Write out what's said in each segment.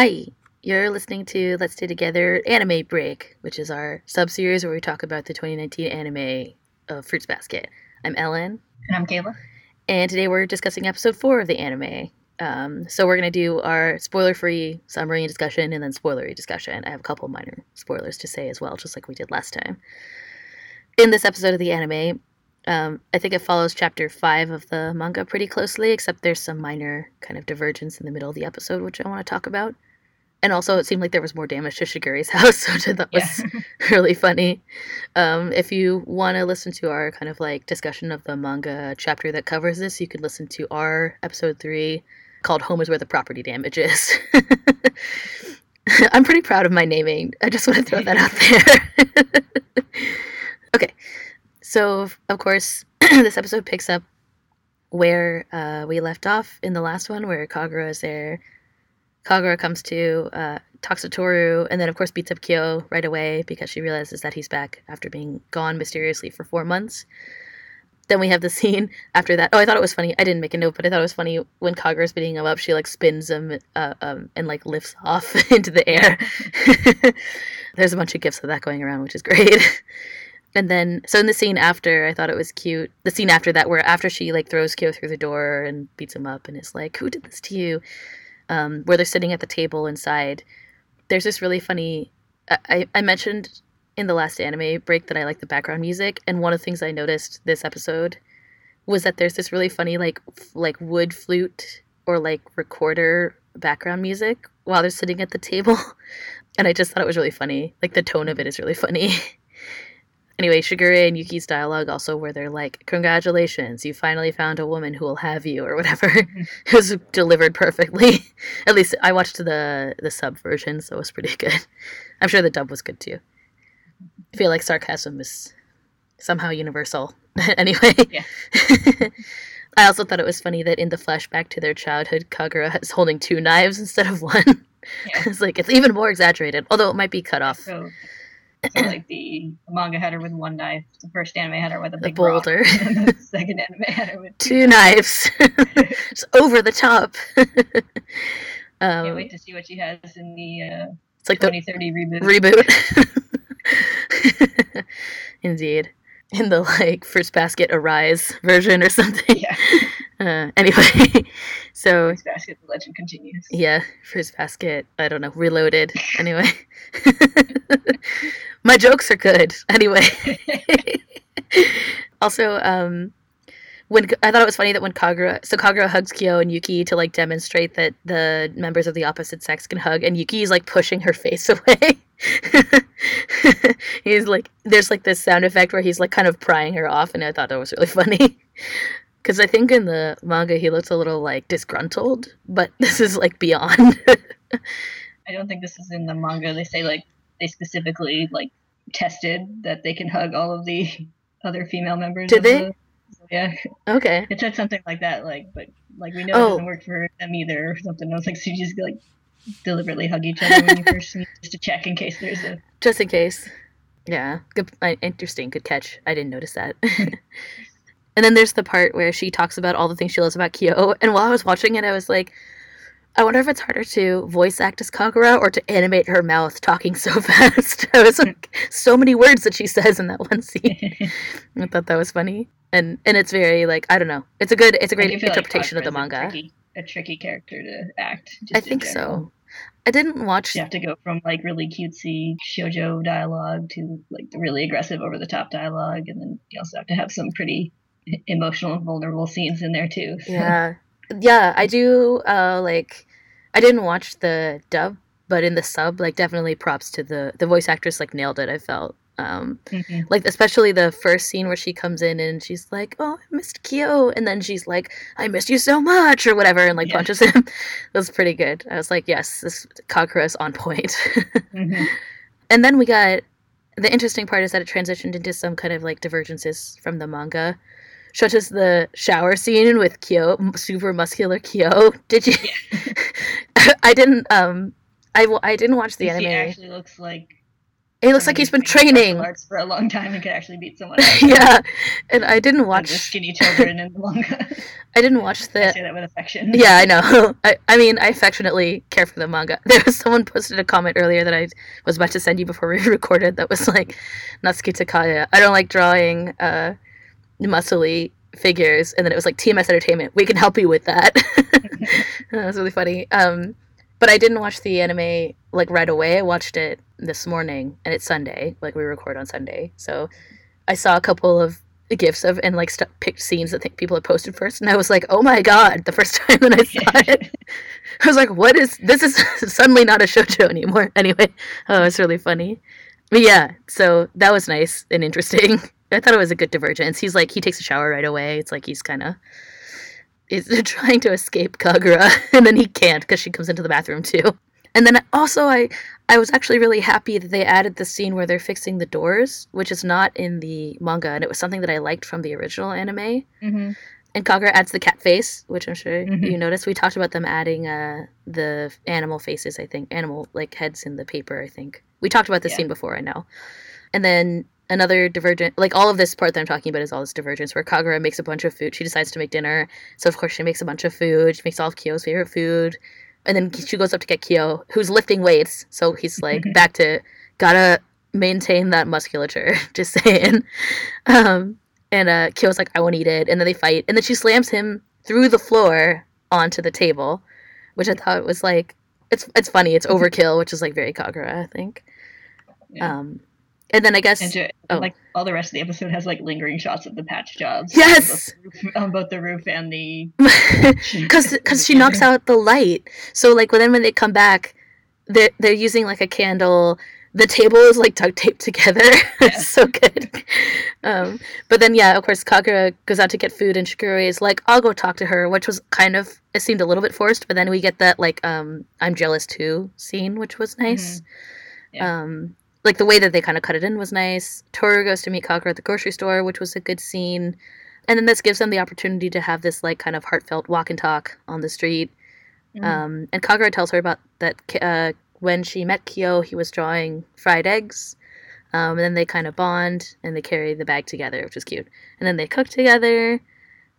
Hi, you're listening to Let's Stay Together Anime Break, which is our sub series where we talk about the 2019 anime of Fruits Basket. I'm Ellen, And I'm Kayla. and today we're discussing episode four of the anime. Um, so we're going to do our spoiler free summary and discussion and then spoilery discussion. I have a couple minor spoilers to say as well, just like we did last time. In this episode of the anime, um, I think it follows chapter five of the manga pretty closely, except there's some minor kind of divergence in the middle of the episode, which I want to talk about. And also, it seemed like there was more damage to Shigure's house, so that was really funny. Um, if you want to listen to our kind of like discussion of the manga chapter that covers this, you could listen to our episode three called Home is Where the Property Damage Is. I'm pretty proud of my naming. I just want to throw that out there. okay. So, of course, this episode picks up where uh, we left off in the last one, where Kagura is there. Kagura comes to, uh, talks to Toru, and then, of course, beats up Kyo right away because she realizes that he's back after being gone mysteriously for four months. Then we have the scene after that. Oh, I thought it was funny. I didn't make a note, but I thought it was funny when Kagura's beating him up. She like spins him uh, um, and like lifts off into the air. There's a bunch of gifs of that going around, which is great. And then, so in the scene after, I thought it was cute. The scene after that, where after she like throws Kyo through the door and beats him up, and is like, "Who did this to you?" Um, where they're sitting at the table inside. There's this really funny. I, I, mentioned in the last anime break that I like the background music, and one of the things I noticed this episode was that there's this really funny like f- like wood flute or like recorder background music while they're sitting at the table, and I just thought it was really funny. Like the tone of it is really funny. Anyway, Shigure and Yuki's dialogue also where they're like, Congratulations, you finally found a woman who will have you or whatever. Mm-hmm. it was delivered perfectly. At least I watched the the sub version, so it was pretty good. I'm sure the dub was good too. I feel like sarcasm is somehow universal. anyway. I also thought it was funny that in the flashback to their childhood, Kagura is holding two knives instead of one. Yeah. it's like it's even more exaggerated, although it might be cut off. So, so like the manga header with one knife. The first anime header with a The big rock, boulder. and then the second anime header with two knives it's over the top Can't um, wait to see what she has in the uh, it's like the 2030 reboot. reboot indeed in the like first basket arise version or something yeah, uh, anyway so Fruits Basket, the legend continues. yeah first basket i don't know reloaded anyway my jokes are good anyway also um when I thought it was funny that when Kagura, so Kagura hugs Kyo and Yuki to like demonstrate that the members of the opposite sex can hug, and Yuki is like pushing her face away. he's like, there's like this sound effect where he's like kind of prying her off, and I thought that was really funny. Because I think in the manga he looks a little like disgruntled, but this is like beyond. I don't think this is in the manga. They say like they specifically like tested that they can hug all of the other female members. Did they? the- yeah, okay. it said something like that. Like, but like we know Oh. it doesn't work for them either, or something. I was like, so you just like deliberately hug each other when you first meet, just to check in case there's a Just in case. Yeah, good. Interesting. Good catch. I didn't notice that. And then there's the part where she talks about all the things she loves about Kyo. And while I was watching it, I was like, I wonder if it's harder to voice act as Kagura or to animate her mouth talking so fast. I was like, so many words that she says in that one scene. I thought that was funny. And and it's very like I don't know. It's a good. It's a great feel like interpretation of the Kagura's a manga. tricky- A tricky, character to act. I think so. I didn't watch. You have to go from like really cutesy shojo dialogue to like the really aggressive, over the top dialogue, and then you also have to have some pretty emotional and vulnerable scenes in there too. So, yeah yeah i do uh like i didn't watch the dub but in the sub like definitely props to the the voice actress like nailed it i felt um mhm. like especially the first scene where she comes in and she's like oh i missed kyo and then she's like i missed you so much or whatever and like Yeah. punches him it was pretty good i was like yes this kagura is on point Mhm. and then we got the interesting part is that it transitioned into some kind of like divergences from the manga such as the shower scene with Kyo, super muscular Kyo. Did you? I didn't. Um, I, w- I didn't watch the anime. He actually looks like It looks like he's been training. Arts for a long time and could actually beat someone. Else. yeah, and I didn't watch. the skinny children in the manga. I didn't watch I the. say that with affection. Yeah, I know. I, I mean, I affectionately care for the manga. There was someone posted a comment earlier that I was about to send you before we recorded that was like, Natsuki Takaya, I don't like drawing uh, muscly figures. And then it was like, TMS Entertainment, we can help you with that. that was really funny. Um, but I didn't watch the anime like right away. I watched it this morning and it's Sunday. Like we record on Sunday. So I saw a couple of gifs of and like st- picked scenes that think people had posted first and I was like, "Oh my god." The first time that I saw it. I was like, "What is this is suddenly not a shoujo anymore." Anyway, oh, it's really funny. But yeah, so that was nice and interesting. I thought it was a good divergence. He's like he takes a shower right away. It's like he's kind of is trying to escape Kagura, and then he can't because she comes into the bathroom too. And then also, I I was actually really happy that they added the scene where they're fixing the doors, which is not in the manga, and it was something that I liked from the original anime. hmm And Kagura adds the cat face, which I'm sure Mhm. you noticed. We talked about them adding uh, the animal faces. I think animal like heads in the paper. I think we talked about this Yeah. scene before. I know. And then another divergent, like all of this part that I'm talking about is all this divergence where Kagura makes a bunch of food. She decides to make dinner, so of course she makes a bunch of food. She makes all of Kyo's favorite food, and then she goes up to get Kyo, who's lifting weights. So he's like back to gotta maintain that musculature. Just saying. Um, and uh, Kyo's like, I won't eat it, and then they fight, and then she slams him through the floor onto the table, which I thought was like, it's it's funny. It's overkill, which is like very Kagura, I think. Yeah. Um, and then I guess and to, oh. like all the rest of the episode has like lingering shots of the patch jobs. Yes! on both, the roof- on both the roof and the. because because she knocks out the light. So like when then when they come back, they're they're using like a candle. The table is like duct taped together. it's so good. Um, but then yeah, of course Kagura goes out to get food, and Shigure is like, "I'll go talk to her," which was kind of it seemed a little bit forced. But then we get that like um, "I'm jealous too" scene, which was nice. Yeah. Um, like the way that they kind of cut it in was nice. Toru goes to meet Kagura at the grocery store, which was a good scene. And then this gives them the opportunity to have this like kind of heartfelt walk and talk on the street. Mhm. Um, and Kagura tells her about that uh, when she met Kyo, he was drawing fried eggs. Um, and then they kind of bond and they carry the bag together, which is cute. And then they cook together.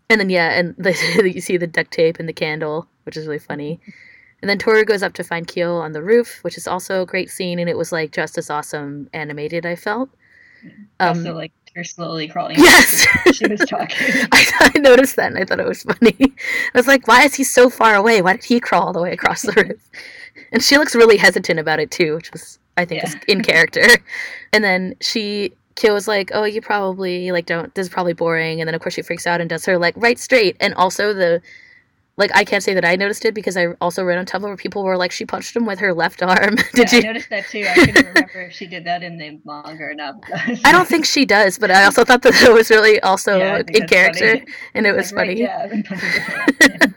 And then, yeah, and the, you see the duct tape and the candle, which is really funny. And then Toru goes up to find Kyo on the roof, which is also a great scene. And it was like just as awesome animated, I felt. Um, also, like her slowly crawling. yes! She was talking. I, I noticed that and I thought it was funny. I was like, why is he so far away? Why did he crawl all the way across the roof? And she looks really hesitant about it too, which was I think is in character. And then she Kyo was like, "Oh, you probably like don't. This is probably boring." And then of course she freaks out and does her like right straight. And also the like I can't say that I noticed it because I also read on Tumblr where people were like, she punched him with her left arm. Did yeah, you? I noticed that too. I couldn't remember if she did that in the manga or not. I don't think she does, but I also thought that it was really also Yeah, in character, funny. and it was Like, funny. jab and punches with her left,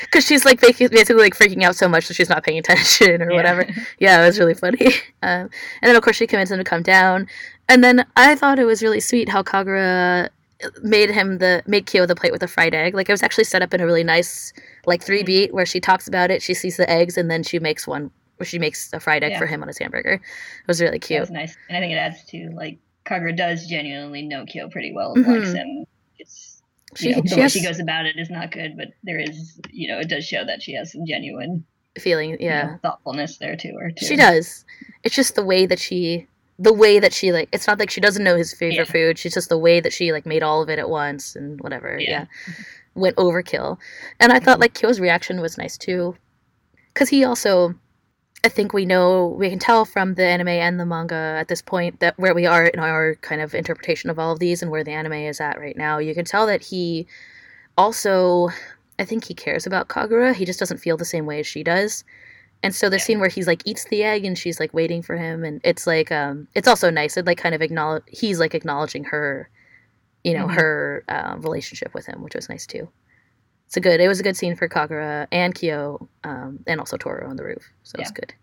because she's like basically like freaking out so much that she's not paying attention or yeah. whatever. Yeah, it was really funny. Um, and then of course she convinced him to come down, and then I thought it was really sweet how Kagura made him the made Kyo the plate with a fried egg. Like it was actually set up in a really nice like three beat where she talks about it, she sees the eggs, and then she makes one where she makes a fried egg Yeah. for him on his hamburger. It was really cute. was nice, and I think it adds to like Kagura does genuinely know Kyo pretty well and likes Mhm. him. It's She, you know, the she way has she goes about it is not good, but there is you know it does show that she has some genuine feeling, you yeah. know, thoughtfulness there to her too. She does. It's just the way that she the way that she like it's not like she doesn't know his favorite Yeah. food. She's just the way that she like made all of it at once and whatever. Yeah. Yeah. Went overkill. And I thought mm-hmm. like Kyo's reaction was nice too. Cuz he also I think we know we can tell from the anime and the manga at this point that where we are in our kind of interpretation of all of these and where the anime is at right now, you can tell that he also I think he cares about Kagura. He just doesn't feel the same way as she does. And so the Yeah. scene where he's like eats the egg and she's like waiting for him and it's like um it's also nice. It like kind of acknowledge he's like acknowledging her, you know, Mhm. her uh, relationship with him, which was nice too. It's a good. It was a good scene for Kagura and Kyo, um, and also Toru on the roof. So it's Yeah. good.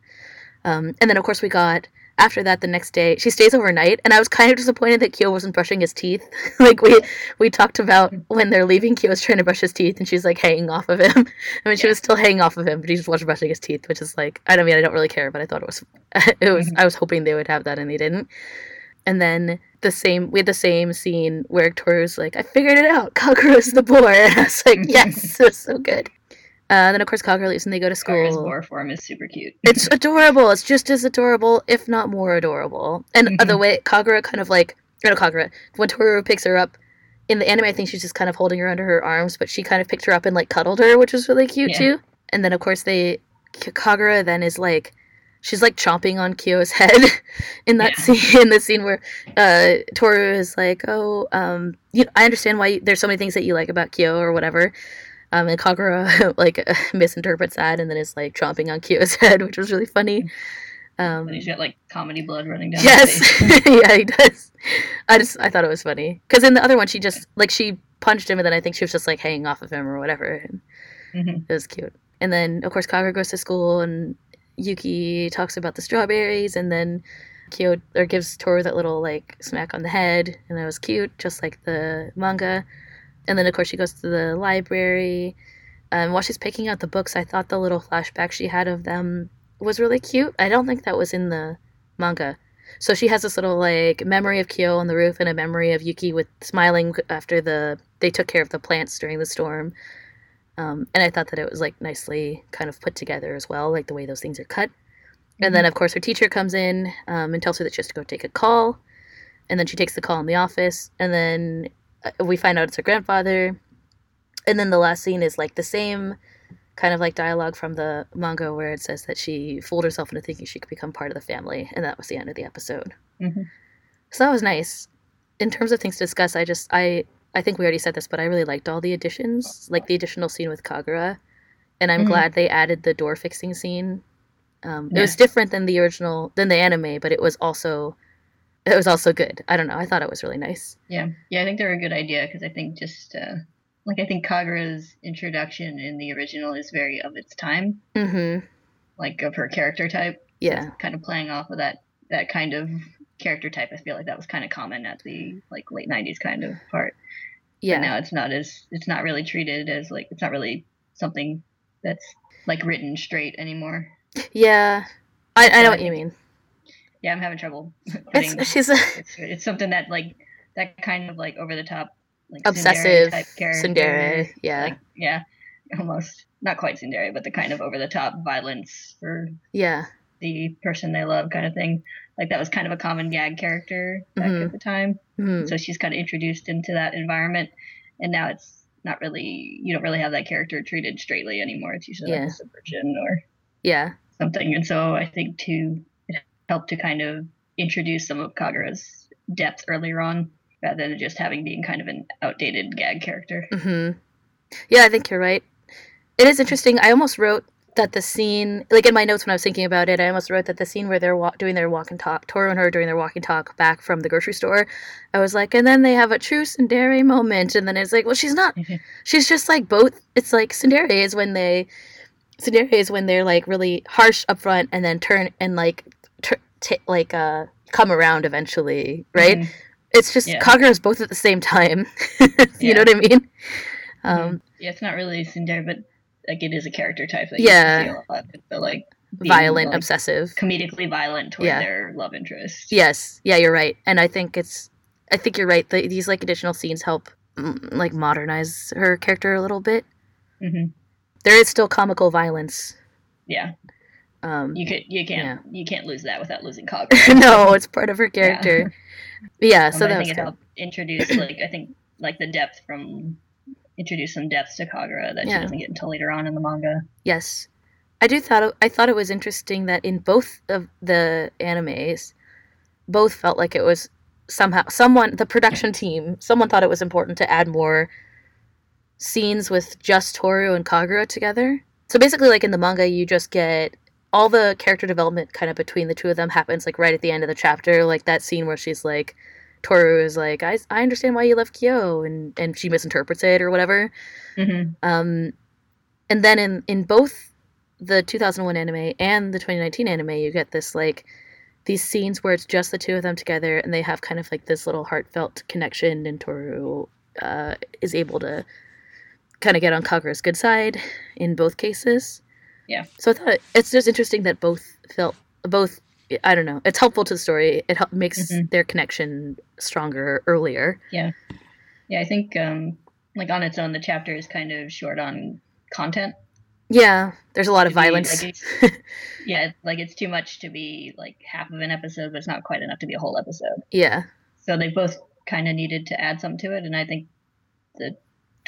Um, and then of course we got after that, the next day, she stays overnight, and I was kind of disappointed that Kyo wasn't brushing his teeth. like we we talked about when they're leaving, Kyo's trying to brush his teeth, and she's like hanging off of him. I mean, she Yeah. was still hanging off of him, but he just wasn't brushing his teeth, which is like I don't mean I don't really care, but I thought it was it was Mhm. I was hoping they would have that, and they didn't. And then the same we had the same scene where Toru's like, I figured it out, Kagura's the boar, and I was like, yes, it was so good. Uh, then of course Kagura leaves and they go to school. boar form is super cute. It's adorable. It's just as adorable, if not more adorable. And uh, the way Kagura kind of like, no, Kagura, when Toru picks her up in the anime, I think she's just kind of holding her under her arms, but she kind of picked her up and like cuddled her, which was really cute Yeah. too. And then of course they, Kagura then is like, she's like chomping on Kyo's head in that Yeah. scene, in the scene where uh, Toru is like, oh, um, you I understand why you, there's so many things that you like about Kyo or whatever. Um, and Kagura like misinterprets that and then is like chomping on Kyo's head, which was really funny. Um, And he's got like comedy blood running down. yes, His face. yeah, he does. I just I thought it was funny because in the other one she just like she punched him and then I think she was just like hanging off of him or whatever. Mhm. it was cute. And then of course Kagura goes to school and Yuki talks about the strawberries and then Kyo or gives Toru that little like smack on the head and that was cute, just like the manga. And then of course she goes to the library. Um, while she's picking out the books, I thought the little flashback she had of them was really cute. I don't think that was in the manga. So she has this little like memory of Kyo on the roof and a memory of Yuki with smiling after the they took care of the plants during the storm. Um, and I thought that it was like nicely kind of put together as well, like the way those things are cut. And then of course her teacher comes in um, and tells her that she has to go take a call, and then she takes the call in the office, and then we find out it's her grandfather. And then the last scene is like the same kind of like dialogue from the manga where it says that she fooled herself into thinking she could become part of the family, and that was the end of the episode. Mhm. So that was nice. In terms of things to discuss, I just I I think we already said this, but I really liked all the additions, like the additional scene with Kagura, and I'm Mhm. glad they added the door fixing scene. Um, It was different than the original than the anime, but it was also it was also good. I don't know. I thought it was really nice. Yeah, yeah, I think they're a good idea because I think just uh, like I think Kagura's introduction in the original is very of its time, Mm-hmm. like of her character type, Yeah. kind of playing off of that that kind of character type. I feel like that was kind of common at the like late '90s kind of part. But Yeah. now it's not as it's not really treated as like it's not really something that's like written straight anymore. Yeah. I, I know what you mean. Yeah, I'm having trouble. It's, she's a it's it's something that like that kind of like over the top like obsessive type character. tsundere. Yeah. Like yeah, almost not quite tsundere, but the kind of over the top violence for yeah. the person they love kind of thing. Like that was kind of a common gag character back Mhm. at the time. Mhm. So she's kind of introduced into that environment, and now it's not really you don't really have that character treated straightly anymore. It's usually Yeah. like a subversion or Yeah. something. And so I think to helped to kind of introduce some of Kagura's depth earlier on, rather than just having being kind of an outdated gag character. hmm Yeah, I think you're right. It is interesting. I almost wrote that the scene, like in my notes when I was thinking about it, I almost wrote that the scene where they're wa- doing their walk and talk, Toru and her doing their walk and talk back from the grocery store, I was like, and then they have a true tsundere moment, and then it's like, well, she's not. She's just like both. It's like tsundere is when they, tsundere is when they're like really harsh up front and then turn and like, t- like uh, come around eventually, right? Mhm. It's just Yeah. Both at the same time. you know what I mean? Mhm. Um, yeah, it's not really tsundere, but like it is a character type that you Yeah. see a lot. The like violent, like, obsessive. comedically violent toward Yeah. their love interest. Yes, yeah, you're right, and I think it's, I think you're right. The, these like additional scenes help, mm, like modernize her character a little bit. hmm There is still comical violence. Yeah, Um, you could you can't you can't lose that without losing Kagura. no, it's part of her character. Yeah, Um, so but I that think it good. helped introduce like I think like the depth from introduce some depth to Kagura that Yeah. she doesn't get until later on in the manga. Yes, I do thought I thought it was interesting that in both of the animes, both felt like it was somehow someone the production team someone thought it was important to add more scenes with just Toru and Kagura together. So basically, like in the manga, you just get all the character development kind of between the two of them happens like right at the end of the chapter, like that scene where she's like. Toru is like, I, I understand why you left Kyo, and, and she misinterprets it or whatever. Mm-hmm. Um, and then in in both the 2001 anime and the 2019 anime, you get this like these scenes where it's just the two of them together and they have kind of like this little heartfelt connection and Toru uh, is able to kind of get on Kagura's good side in both cases. Yeah. So I thought it's just interesting that both felt both I don't know. It's helpful to the story. It help, makes Mhm. their connection stronger earlier. Yeah, yeah. I think um, like on its own, the chapter is kind of short on content. Yeah, there's a lot of To be, violence. like, it's- yeah, like it's too much to be like half of an episode, but it's not quite enough to be a whole episode. yeah. So they both kind of needed to add something to it, and I think the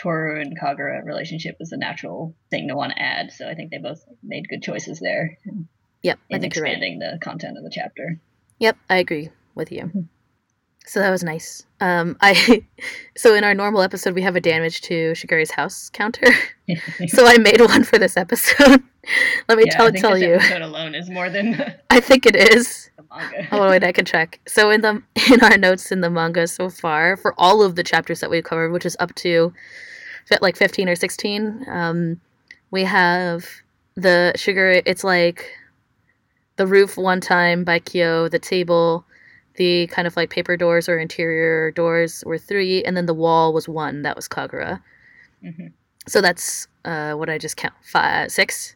Toru and Kagura relationship was a natural thing to want to add. So I think they both made good choices there in, Yep, I in think you're right. expanding the content of the chapter. Yep, I agree with you. Mhm. So that was nice. Um, I so in our normal episode we have a damage to Shigure's house counter. so I made one for this episode. Let me yeah, tell I think tell you. episode alone is more than I think it is. Oh wait, I can check. So in the in our notes in the manga so far for all of the chapters that we've covered, which is up to fi- like fifteen or sixteen, um, we have the sugar. It's like the roof one time by Kyo, the table, the kind of like paper doors or interior doors were three, and then the wall was one. That was Kagura. Mhm. So that's uh, what I just count five, six.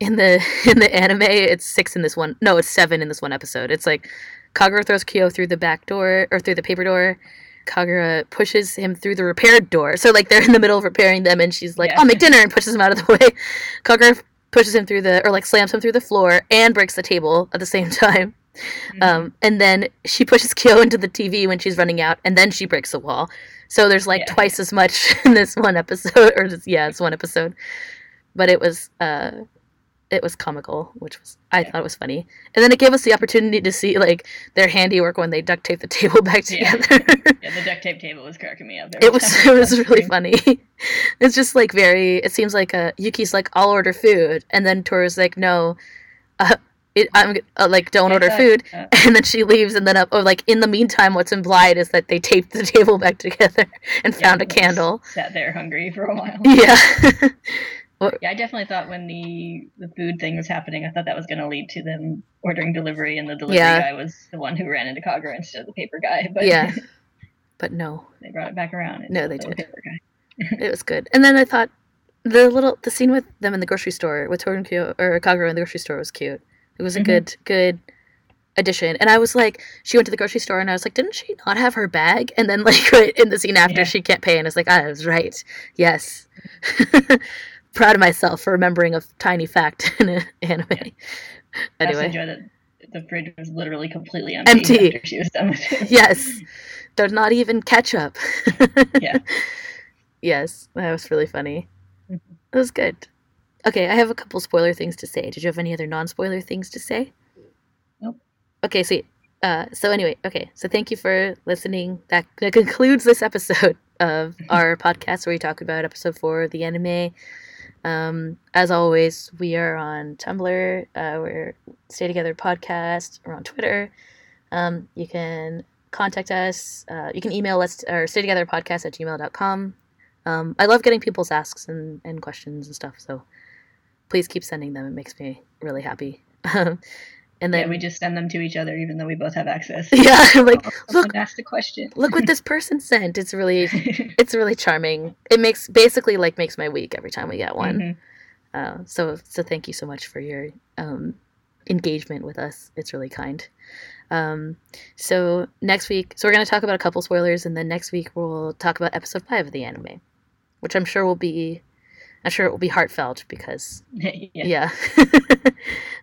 In the in the anime, it's six in this one. No, it's seven in this one episode. It's like Kagura throws Kyo through the back door or through the paper door. Kagura pushes him through the repaired door. So like they're in the middle of repairing them, and she's like, Yeah. "I'll make dinner," and pushes him out of the way. Kagura pushes him through the or like slams him through the floor and breaks the table at the same time. Mhm. Um, and then she pushes Kyo into the TV when she's running out, and then she breaks the wall. So there's like Yeah. twice as much in this one episode, or just, yeah, it's one episode. But it was uh, it was comical, which was I Yeah. thought it was funny, and then it gave us the opportunity to see like their handiwork when they duct tape the table back together. yeah, the duct tape table was cracking me up. it was it was really funny. it's just like very. It seems like uh, Yuki's like I'll order food, and then Toru's like no, uh, it, I'm uh, like don't I order thought, food, uh, and then she leaves, and then up. Or like in the meantime, what's implied is that they taped the table back together and yeah, found a candle. Sat there hungry for a while. Yeah, Yeah, I definitely thought when the the food thing was happening, I thought that was going to lead to them ordering delivery, and the delivery Yeah. guy was the one who ran into Kagura instead of the paper guy. But yeah, but no, they brought it back around. No, they the did. paper guy. it was good. And then I thought the little the scene with them in the grocery store with Toru and or Kagura in the grocery store was cute. It was a Mhm. good good addition. And I was like, she went to the grocery store, and I was like, didn't she not have her bag? And then like right in the scene after, Yeah. she can't pay, and it's like, I was right. Yes. Proud of myself for remembering a tiny fact in an anime. I also Anyway, enjoyed that the fridge was literally completely empty, Empty. after she was done yes, there's not even ketchup. Yeah. Yes, that was really funny. Mhm. It was good. Okay, I have a couple spoiler things to say. Did you have any other non-spoiler things to say? Nope. Okay, sweet. Uh, so anyway, okay, so thank you for listening. That, that concludes this episode of our podcast where we talk about episode four of the anime. Um, as always, we are on Tumblr. Uh, we're Stay Together Podcast. We're on Twitter. Um, you can contact us. Uh, you can email us or stay together podcast at gmail.com. Um, I love getting people's asks and, and questions and stuff. So please keep sending them. It makes me really happy. and yeah, then, we just send them to each other, even though we both have access. yeah, I'm like, Oh, look, someone asked a question. look what this person sent. It's really, it's really charming. It makes basically like makes my week every time we get one. Mhm. Uh, so so thank you so much for your um, engagement with us. It's really kind. Um, so next week, so we're going to talk about a couple spoilers, and then next week we'll talk about episode five of the anime, which I'm sure will be, I'm sure it will be heartfelt because yeah. yeah.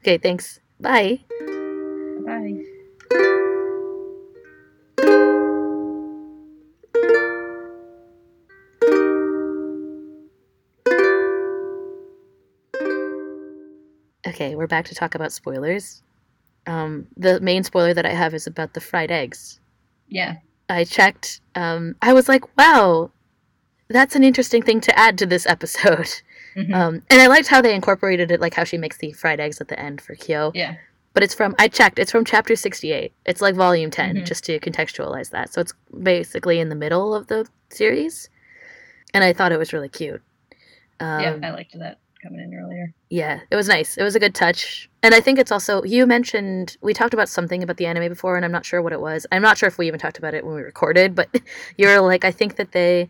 okay, thanks. Bye. Bye. Okay, we're back to talk about spoilers. Um, the main spoiler that I have is about the fried eggs. Yeah. I checked. Um, I was like, wow, that's an interesting thing to add to this episode. Mhm. Um, and I liked how they incorporated it, like how she makes the fried eggs at the end for Kyo. yeah. But it's from, I checked, it's from chapter 68. It's like volume 10, Mhm. just to contextualize that. So it's basically in the middle of the series. And I thought it was really cute. Um, yeah. I liked that coming in earlier. Yeah, it was nice. It was a good touch. And I think it's also you mentioned we talked about something about the anime before and I'm not sure what it was. I'm not sure if we even talked about it when we recorded, but you're like I think that they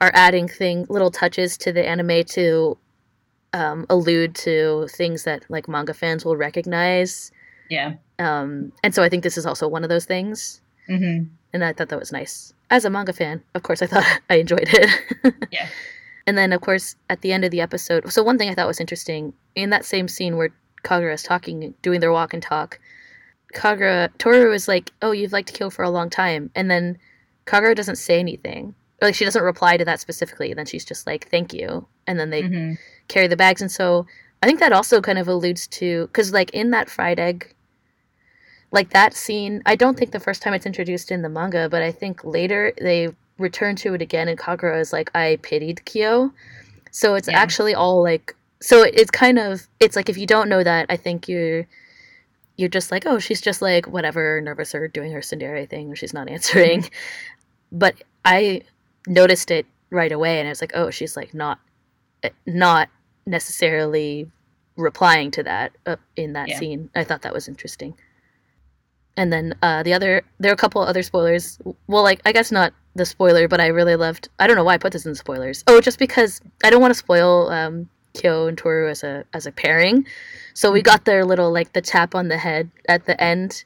are adding thing little touches to the anime to um, allude to things that like manga fans will recognize. Yeah. Um, and so I think this is also one of those things. hmm And I thought that was nice. As a manga fan, of course, I thought I enjoyed it. Yeah. And then, of course, at the end of the episode, so one thing I thought was interesting in that same scene where Kagura is talking, doing their walk and talk, Kagura, Toru is like, Oh, you've liked Kyo for a long time. And then Kagura doesn't say anything. Like, she doesn't reply to that specifically. Then she's just like, Thank you. And then they hmm carry the bags. And so I think that also kind of alludes to, because, like, in that fried egg, like that scene, I don't think the first time it's introduced in the manga, but I think later they return to it again, and Kagura is like, I pitied Kyo. So it's Yeah. actually all like, so it's kind of, it's like if you don't know that, I think you're. You're just like, oh, she's just like whatever, nervous or doing her tsundere thing, or she's not answering. But I noticed it right away, and I was like, oh, she's like not, not necessarily replying to that uh, in that Yeah. scene. I thought that was interesting. And then uh, the other, there are a couple other spoilers. Well, like I guess not the spoiler, but I really loved. I don't know why I put this in spoilers. Oh, just because I don't want to spoil um, Kyo and Toru as a as a pairing. So we Mhm. got their little like the tap on the head at the end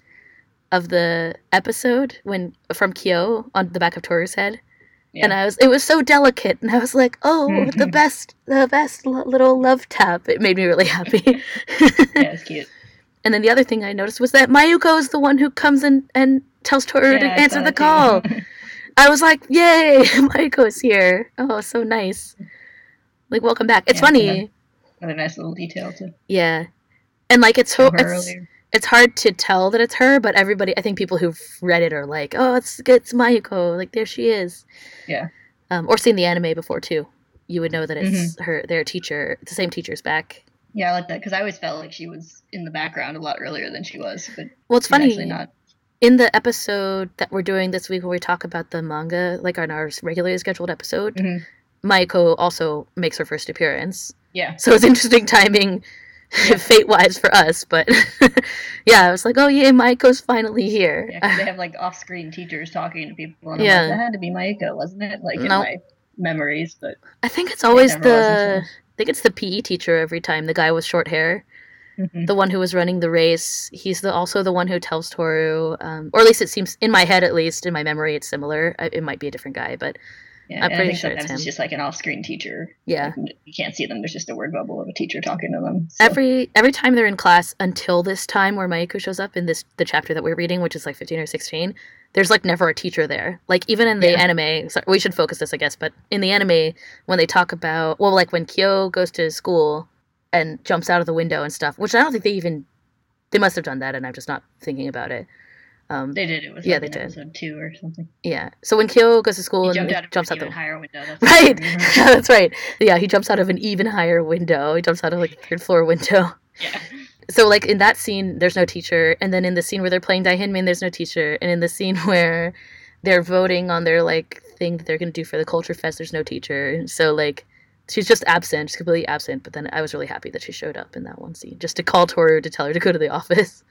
of the episode when from Kyo on the back of Toru's head Yeah. and I was it was so delicate, and I was like, oh, the mm-hmm. best, the best little love tap. It made me really happy. yeah, it's cute. and then the other thing I noticed was that Mayuko is the one who comes in and tells Toru to Yeah, I answer the call. I was like, yay, Mayuko's here. Oh, so nice. Like, welcome back. It's Yeah, funny. Another nice little detail too. yeah. And like, it's so her it's, earlier. It's hard to tell that it's her, but everybody, I think people who've read it are like, oh, it's it's Mayuko. Like, there she is. Yeah. Um, or seen the anime before too. You would know that it's Mm-hmm. her, their teacher, the same teacher's back. Yeah, I like that because I always felt like she was in the background a lot earlier than she was, but Well, it's funny. actually not. In the episode that we're doing this week, where we talk about the manga, like on our regularly scheduled episode, Mhm. Mayuko also makes her first appearance. Yeah, So it's interesting timing. fate wise for us. But yeah, I was like, oh yeah, Mayuko's finally here. yeah. they have like off-screen teachers talking to people, and I'm Yeah. like, that had to be Maiko, wasn't it? Like in my memories, but I think it's always was the. I think it's the PE teacher every time. The guy with short hair, Mhm. the one who was running the race. He's the also the one who tells Toru, um, or at least it seems in my head, at least in my memory, it's similar. I, it might be a different guy, but yeah, I'm pretty think sure it's sometimes it's him. just like an off-screen teacher. yeah. Like, you can't see them. There's just a word bubble of a teacher talking to them. So, Every every time they're in class until this time where Mayuko shows up in this the chapter that we're reading, which is like fifteen or sixteen, there's like never a teacher there. Like even in the Yeah. anime, sorry, we should focus this, I guess. But in the anime, when they talk about well, like when Kyo goes to school and jumps out of the window and stuff, which I don't think they even they must have done that, and I'm just not thinking about it. Um, they did. It was Yeah, they did. episode two or something. yeah. So when Kyo goes to school He and jumped he out of jumps an out the even higher window. That's right, that's right. Yeah, he jumps out of an even higher window. He jumps out of like a third floor window. yeah. so like in that scene there's no teacher and then in the scene where they're playing Daihinmin there's no teacher and in the scene where they're voting on their like thing that they're going to do for the culture fest there's no teacher so like she's just absent she's completely absent but then I was really happy that she showed up in that one scene just to call Toru to tell her to go to the office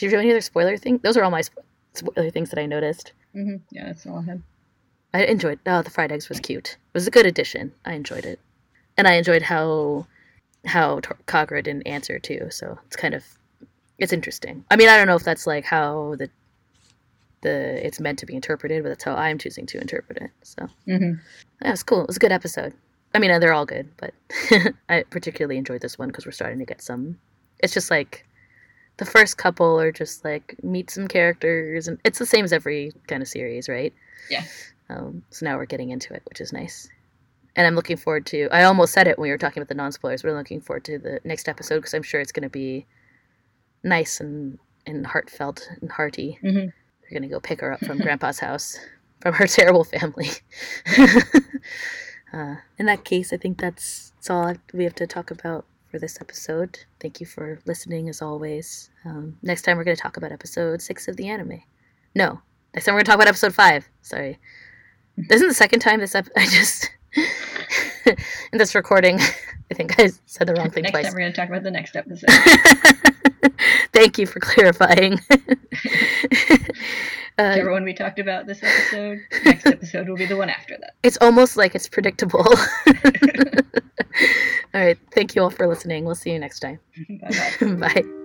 do you have any other spoiler thing those are all my sp- spoiler things that I noticed. Mm-hmm. Yeah, that's all I had. I enjoyed oh the fried eggs was cute. It was a good addition. I enjoyed it. And I enjoyed how how Kagura didn't answer too so it's kind of it's interesting. I mean I don't know if that's like how the the it's meant to be interpreted but that's how I'm choosing to interpret it so. Hmm yeah it's cool. It was a good episode. I mean they're all good but I particularly enjoyed this one because we're starting to get some it's just like the first couple are just like meet some characters and it's the same as every kind of series right? Yeah. um, so now we're getting into it which is nice. And i'm looking forward to i almost said it when we were talking about the non-spoilers but i'm looking forward to the next episode because i'm sure it's going to be nice and and heartfelt and hearty. Mhm. we're going to go pick her up from grandpa's house from her terrible family. Uh, in that case i think that's, that's all we have to talk about for this episode. Thank you for listening as always. Um, next time we're going to talk about episode six of the anime. No, next time we're going to talk about episode five. Sorry. This isn't the second time this ep- I just in this recording I think I said the wrong thing Next twice. time we're going to talk about the next episode. Thank you for clarifying. uh, Whichever one we talked about this episode, next episode will be the one after that. it's almost like it's predictable. All right. Thank you all for listening. We'll see you next time. Bye bye. Bye.